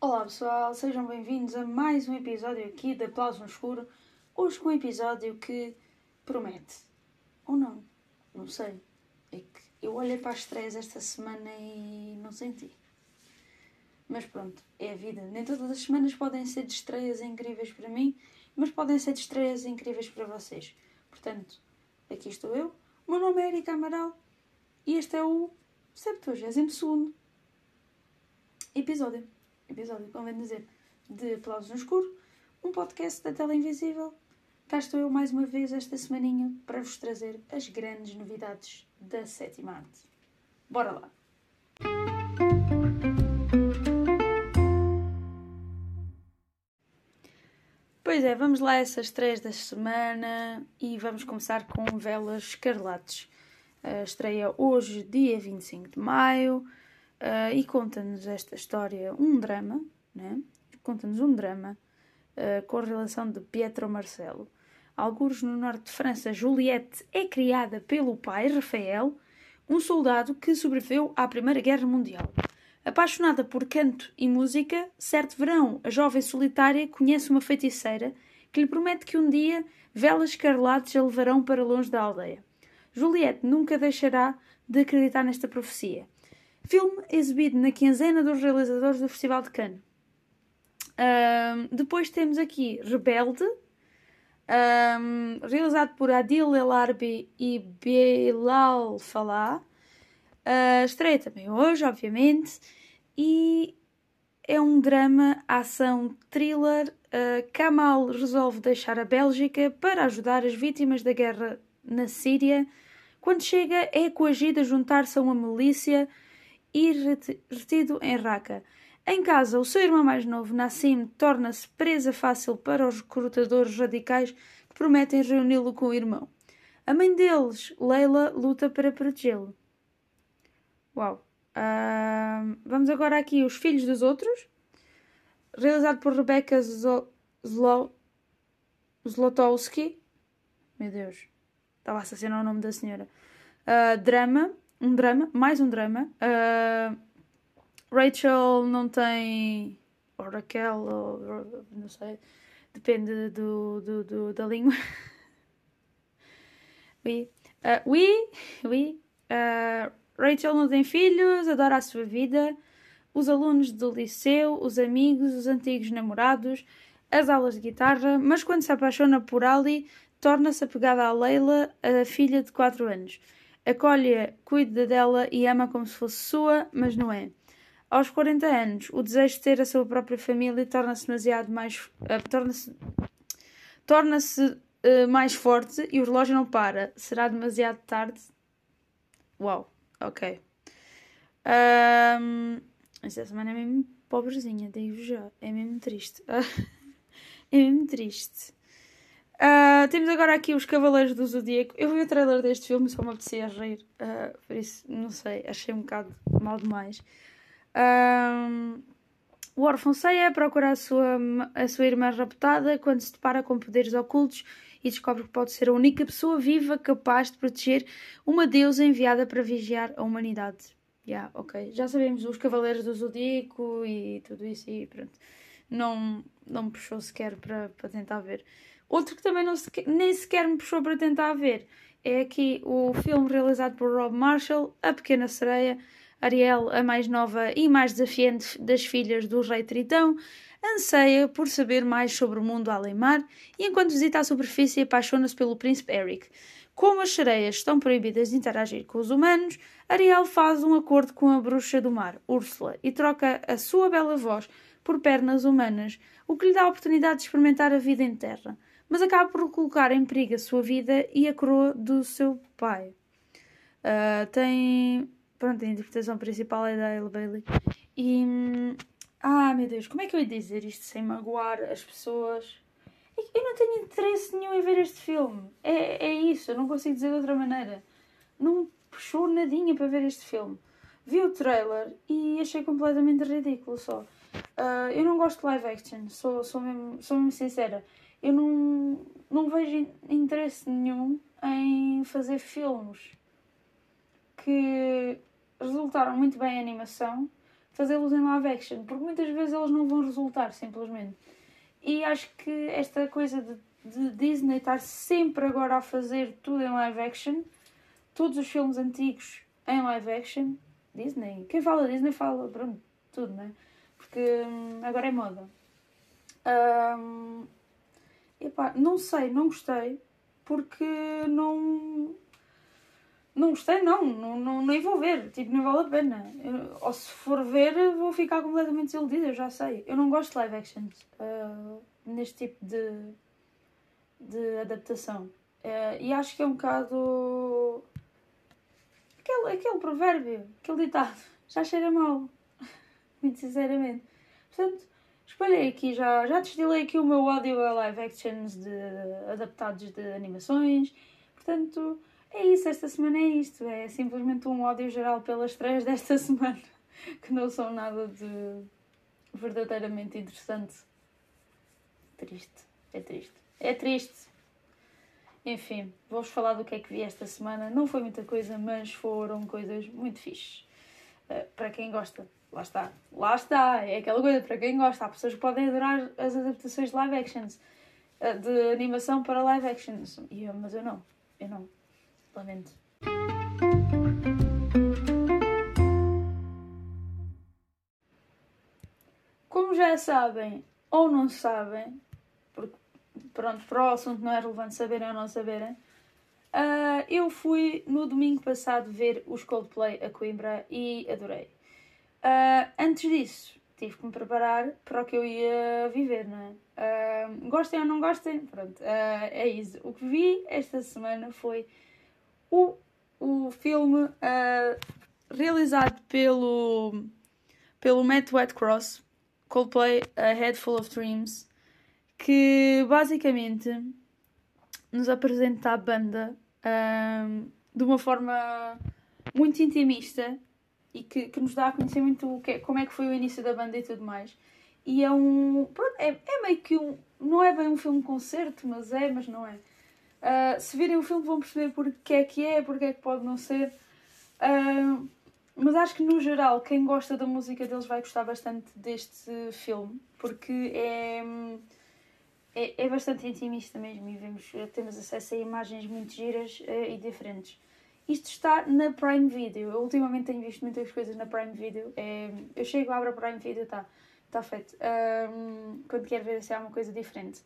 Olá pessoal, sejam bem-vindos a mais um episódio aqui de Aplauso no Escuro. Hoje com um episódio que promete. Ou não, não sei. É que eu olhei para as estreias esta semana e não senti. Mas pronto, é a vida. Nem todas as semanas podem ser de estreias incríveis para mim, mas podem ser de estreias incríveis para vocês. Portanto, aqui estou eu. O meu nome é Erika Amaral e este é o 72 episódio episódio, convém dizer, de Aplausos no Escuro, um podcast da Tela Invisível. Cá estou eu mais uma vez esta semaninha para vos trazer as grandes novidades da sétima arte. Bora lá! Pois é, vamos lá essas três da semana e vamos começar com Velas Escarlates. A estreia hoje, dia 25 de maio, Uh, e conta-nos esta história, um drama, né? conta-nos um drama uh, com a relação de Pietro Marcelo. Alguns no norte de França, Juliette é criada pelo pai, Rafael, um soldado que sobreviveu à Primeira Guerra Mundial. Apaixonada por canto e música, certo verão, a jovem solitária conhece uma feiticeira que lhe promete que um dia velas escarlates a levarão para longe da aldeia. Juliette nunca deixará de acreditar nesta profecia Filme exibido na quinzena dos realizadores do Festival de Cannes. Um, depois temos aqui Rebelde, um, realizado por Adil El Arbi e Belal Falah. Uh, estreia também hoje, obviamente. E é um drama, ação, thriller. Uh, Kamal resolve deixar a Bélgica para ajudar as vítimas da guerra na Síria. Quando chega, é coagido a juntar-se a uma milícia e retido em Raqqa. Em casa, o seu irmão mais novo, Nassim, torna-se presa fácil para os recrutadores radicais que prometem reuni-lo com o irmão. A mãe deles, Leila, luta para protegê-lo. Uau! Vamos agora aqui os filhos dos outros. Realizado por Rebecca Zlo Zlotowski. Meu Deus, estava a assassinar o nome da senhora. Uh, drama um drama, mais um drama. Uh, Rachel não tem. Ou Raquel, ou, não sei. Depende do, do, do da língua. oui. Uh, oui. Uh, Rachel não tem filhos, adora a sua vida. Os alunos do liceu, os amigos, os antigos namorados, as aulas de guitarra, mas quando se apaixona por Ali, torna-se apegada a Leila, a filha de 4 anos. Acolhe-a, cuida dela e ama como se fosse sua, mas não é. Aos 40 anos, o desejo de ter a sua própria família torna-se demasiado mais. Uh, torna-se. torna-se uh, mais forte e o relógio não para. Será demasiado tarde? Uau, ok. Um, esta semana é mesmo pobrezinha, digo já. É mesmo triste. é mesmo triste. Uh, temos agora aqui os Cavaleiros do Zodíaco. Eu vi o trailer deste filme, só me apetecia rir. Uh, por isso, não sei, achei um bocado mal demais. Uh, o órfão Seiya procura a sua, a sua irmã raptada quando se depara com poderes ocultos e descobre que pode ser a única pessoa viva capaz de proteger uma deusa enviada para vigiar a humanidade. Yeah, ok. Já sabemos os Cavaleiros do Zodíaco e tudo isso e pronto. Não, não me puxou sequer para, para tentar ver. Outro que também não se, nem sequer me puxou para tentar ver é aqui o filme realizado por Rob Marshall, A Pequena Sereia. Ariel, a mais nova e mais desafiante das filhas do rei Tritão, anseia por saber mais sobre o mundo além-mar e, enquanto visita a superfície, apaixona-se pelo príncipe Eric. Como as sereias estão proibidas de interagir com os humanos, Ariel faz um acordo com a bruxa do mar, Úrsula, e troca a sua bela voz por pernas humanas, o que lhe dá a oportunidade de experimentar a vida em terra mas acaba por colocar em perigo a sua vida e a coroa do seu pai. Uh, tem. Pronto, a interpretação principal é da Elle Bailey. E. Ah, meu Deus, como é que eu ia dizer isto sem magoar as pessoas? Eu não tenho interesse nenhum em ver este filme. É, é isso, eu não consigo dizer de outra maneira. Não me puxou nadinha para ver este filme. Vi o trailer e achei completamente ridículo só. Uh, eu não gosto de live action, sou, sou, mesmo, sou mesmo sincera. Eu não, não vejo interesse nenhum em fazer filmes que resultaram muito bem em animação, fazê-los em live action, porque muitas vezes eles não vão resultar, simplesmente. E acho que esta coisa de, de Disney estar sempre agora a fazer tudo em live action, todos os filmes antigos em live action, Disney, quem fala Disney fala, pronto, tudo, né? Porque hum, agora é moda. Um, epá, não sei, não gostei, porque não. Não gostei, não, não, não, nem vou ver, tipo, não vale a pena. Eu, ou se for ver, vou ficar completamente desiludida, eu já sei. Eu não gosto de live actions uh, neste tipo de, de adaptação. Uh, e acho que é um bocado. Aquele, aquele provérbio, aquele ditado, já cheira mal, muito sinceramente. Portanto, espalhei aqui, já, já destilei aqui o meu ódio a live actions de, adaptados de animações. Portanto, é isso, esta semana é isto. É simplesmente um ódio geral pelas três desta semana, que não são nada de verdadeiramente interessante. Triste, é triste. É triste. Enfim, vou-vos falar do que é que vi esta semana. Não foi muita coisa, mas foram coisas muito fixes. Uh, para quem gosta Lá está. Lá está. É aquela coisa, para quem gosta, há pessoas que podem adorar as adaptações de live actions. Eh, de animação para live actions. E eu, mas eu não. Eu não. Como já sabem ou não sabem, porque pronto, para o assunto não é relevante saberem ou não saberem, uh, eu fui no domingo passado ver os Coldplay a Coimbra e adorei. Uh, antes disso, tive que me preparar para o que eu ia viver, não é? Uh, gostem ou não gostem, pronto, uh, é isso. O que vi esta semana foi o, o filme realizado pelo, pelo Matt Whitecross, Coldplay A Head Full of Dreams, que basicamente nos apresenta a banda de uma forma muito intimista e que, que nos dá a conhecer muito o que, como é que foi o início da banda e tudo mais. E é um. Pronto, é, é meio que um. Não é bem um filme-concerto, mas é, mas não é. Uh, se virem o filme vão perceber porque é que é, porque é que pode não ser. Uh, mas acho que no geral, quem gosta da música deles vai gostar bastante deste filme, porque é, é, é bastante intimista mesmo e vemos, temos acesso a imagens muito giras uh, e diferentes. Isto está na Prime Video. Eu ultimamente tenho visto muitas coisas na Prime Video. É, eu chego, abro a Prime Video, está tá feito. Um, quando quero ver se há uma coisa diferente.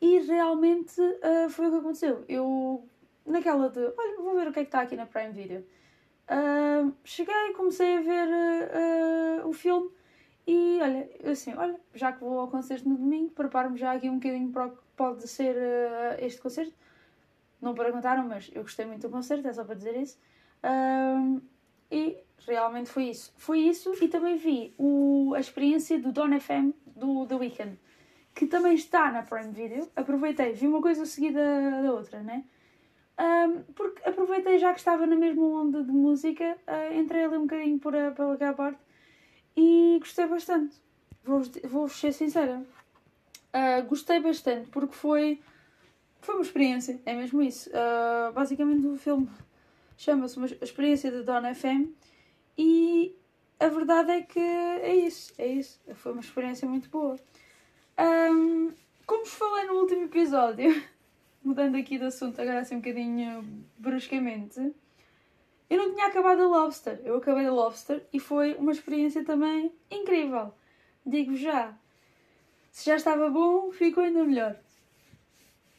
E realmente uh, foi o que aconteceu. Eu, naquela de, olha, vou ver o que é que está aqui na Prime Video. Uh, cheguei, comecei a ver uh, o filme e olha, assim, olha, já que vou ao concerto no domingo, preparo-me já aqui um bocadinho para o que pode ser este concerto não perguntaram, mas eu gostei muito do concerto, é só para dizer isso. E realmente foi isso. Foi isso e também vi o, a experiência do Don FM do The Weeknd, que também está na Prime Video. Aproveitei, vi uma coisa seguida da outra, né? Um, porque aproveitei já que estava na mesma onda de música, uh, entrei ali um bocadinho por, pela aquela parte e gostei bastante. Vou-vos vou ser sincera. Uh, gostei bastante porque foi foi uma experiência, é mesmo isso. Uh, basicamente o filme chama-se uma experiência de Dona FM e a verdade é que é isso, é isso. Foi uma experiência muito boa. Um, como vos falei no último episódio, mudando aqui de assunto agora assim um bocadinho bruscamente, eu não tinha acabado a Lobster. Eu acabei a Lobster e foi uma experiência também incrível. Digo já. Se já estava bom, ficou ainda melhor.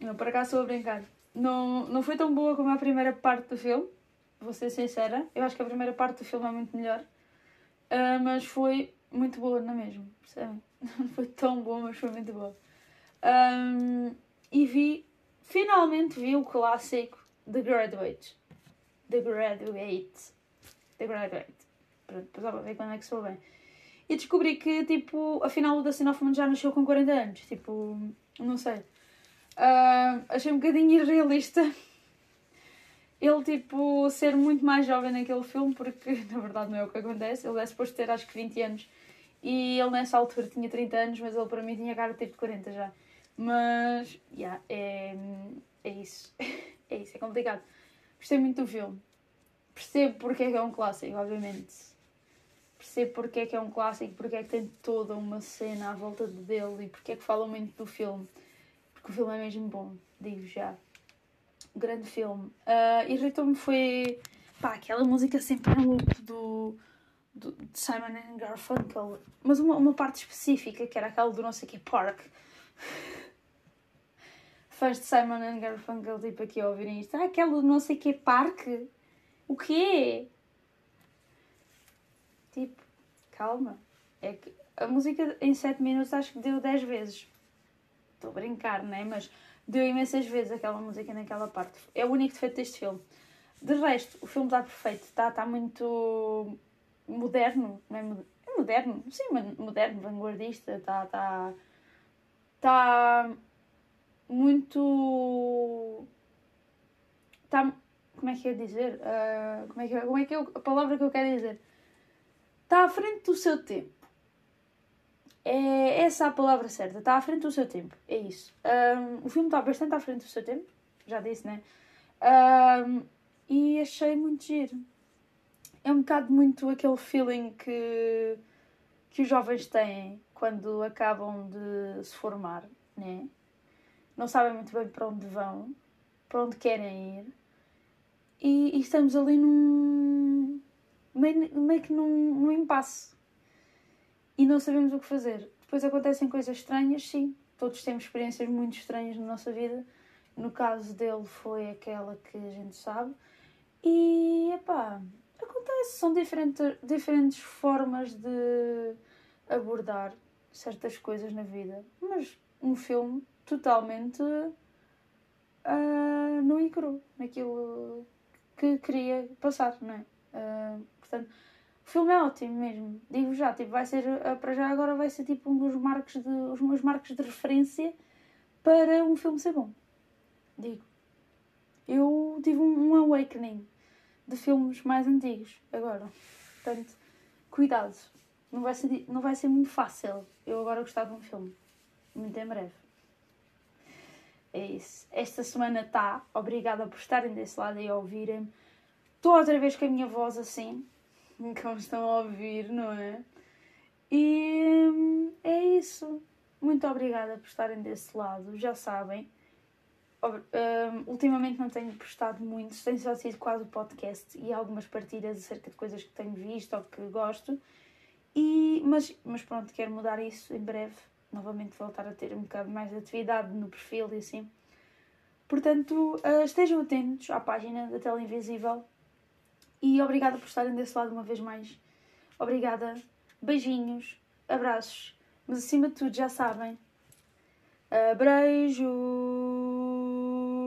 Não, por acaso estou a brincar. Não, não foi tão boa como a primeira parte do filme, vou ser sincera. Eu acho que a primeira parte do filme é muito melhor. Uh, mas foi muito boa, não é mesmo? Percebem? Não foi tão boa, mas foi muito boa. Um, e vi, finalmente vi o clássico The Graduate. The Graduate. The Graduate. Pronto, depois vou ver quando é que sou bem. E descobri que, tipo, afinal o Dustin Hoffman já nasceu com 40 anos. Tipo, não sei. Uh, achei um bocadinho irrealista ele, tipo, ser muito mais jovem naquele filme, porque na verdade não é o que acontece. Ele é suposto ter acho que 20 anos E ele nessa altura tinha 30 anos, mas ele para mim tinha cara tipo de 40 já. Mas, yeah, é, é isso. é isso, é complicado. Gostei muito do filme. Percebo porque é que é um clássico, obviamente. Percebo porque é que é um clássico, porque é que tem toda uma cena à volta dele e porque é que falam muito do filme. Porque o filme é mesmo bom, digo já. Grande filme. Uh, Irritou-me foi pá, aquela música sempre em loop do, do, de Simon and Garfunkel, mas uma, uma parte específica que era aquela do não sei que Park. Fãs de Simon and Garfunkel, tipo aqui a ouvirem isto, ah, aquela do não sei que Park. O quê? Tipo, calma. É que a música em 7 minutos acho que deu 10 vezes. Estou a brincar, né? Mas deu imensas vezes aquela música naquela parte. É o único defeito deste filme. De resto, o filme está perfeito, está tá muito moderno, não é, é moderno? Sim, moderno, vanguardista, está tá, tá muito. Está. Como é que é dizer? Uh, como é que, é, como é que é a palavra que eu quero dizer? Está à frente do seu tempo. É essa a palavra certa. Está à frente do seu tempo. É isso. Um, o filme está bastante à frente do seu tempo. Já disse, né? Um, e achei muito giro. É um bocado muito aquele feeling que, que os jovens têm quando acabam de se formar, né? Não sabem muito bem para onde vão, para onde querem ir. E, e estamos ali num. meio, meio que num, num impasse. E não sabemos o que fazer. Depois acontecem coisas estranhas, sim. Todos temos experiências muito estranhas na nossa vida. No caso dele foi aquela que a gente sabe. E, epá, acontece, são diferentes, diferentes formas de abordar certas coisas na vida, mas um filme totalmente uh, no icro, naquilo que queria passar, não é? Uh, portanto, o filme é ótimo mesmo, digo já, tipo, vai ser, uh, para já agora vai ser tipo um dos marcos de, os meus marcos de referência para um filme ser bom, digo. Eu tive um, um awakening de filmes mais antigos agora. Portanto, cuidado. Não vai, ser, não vai ser muito fácil eu agora gostar de um filme. Muito em breve. É isso. Esta semana está. Obrigada por estarem desse lado e a ouvirem-me. Estou outra vez com a minha voz assim, como estão a ouvir, não é? E hum, é isso. Muito obrigada por estarem desse lado. Já sabem, um, ultimamente não tenho postado muito, tenho só sido quase o podcast e algumas partilhas acerca de coisas que tenho visto ou que gosto. E, mas, mas pronto, quero mudar isso em breve. Novamente voltar a ter um bocado mais de atividade no perfil e assim. Portanto, uh, estejam atentos à página da Tela Invisível. E obrigada por estarem desse lado uma vez mais. Obrigada. Beijinhos, abraços. Mas acima de tudo, já sabem. Abreijos.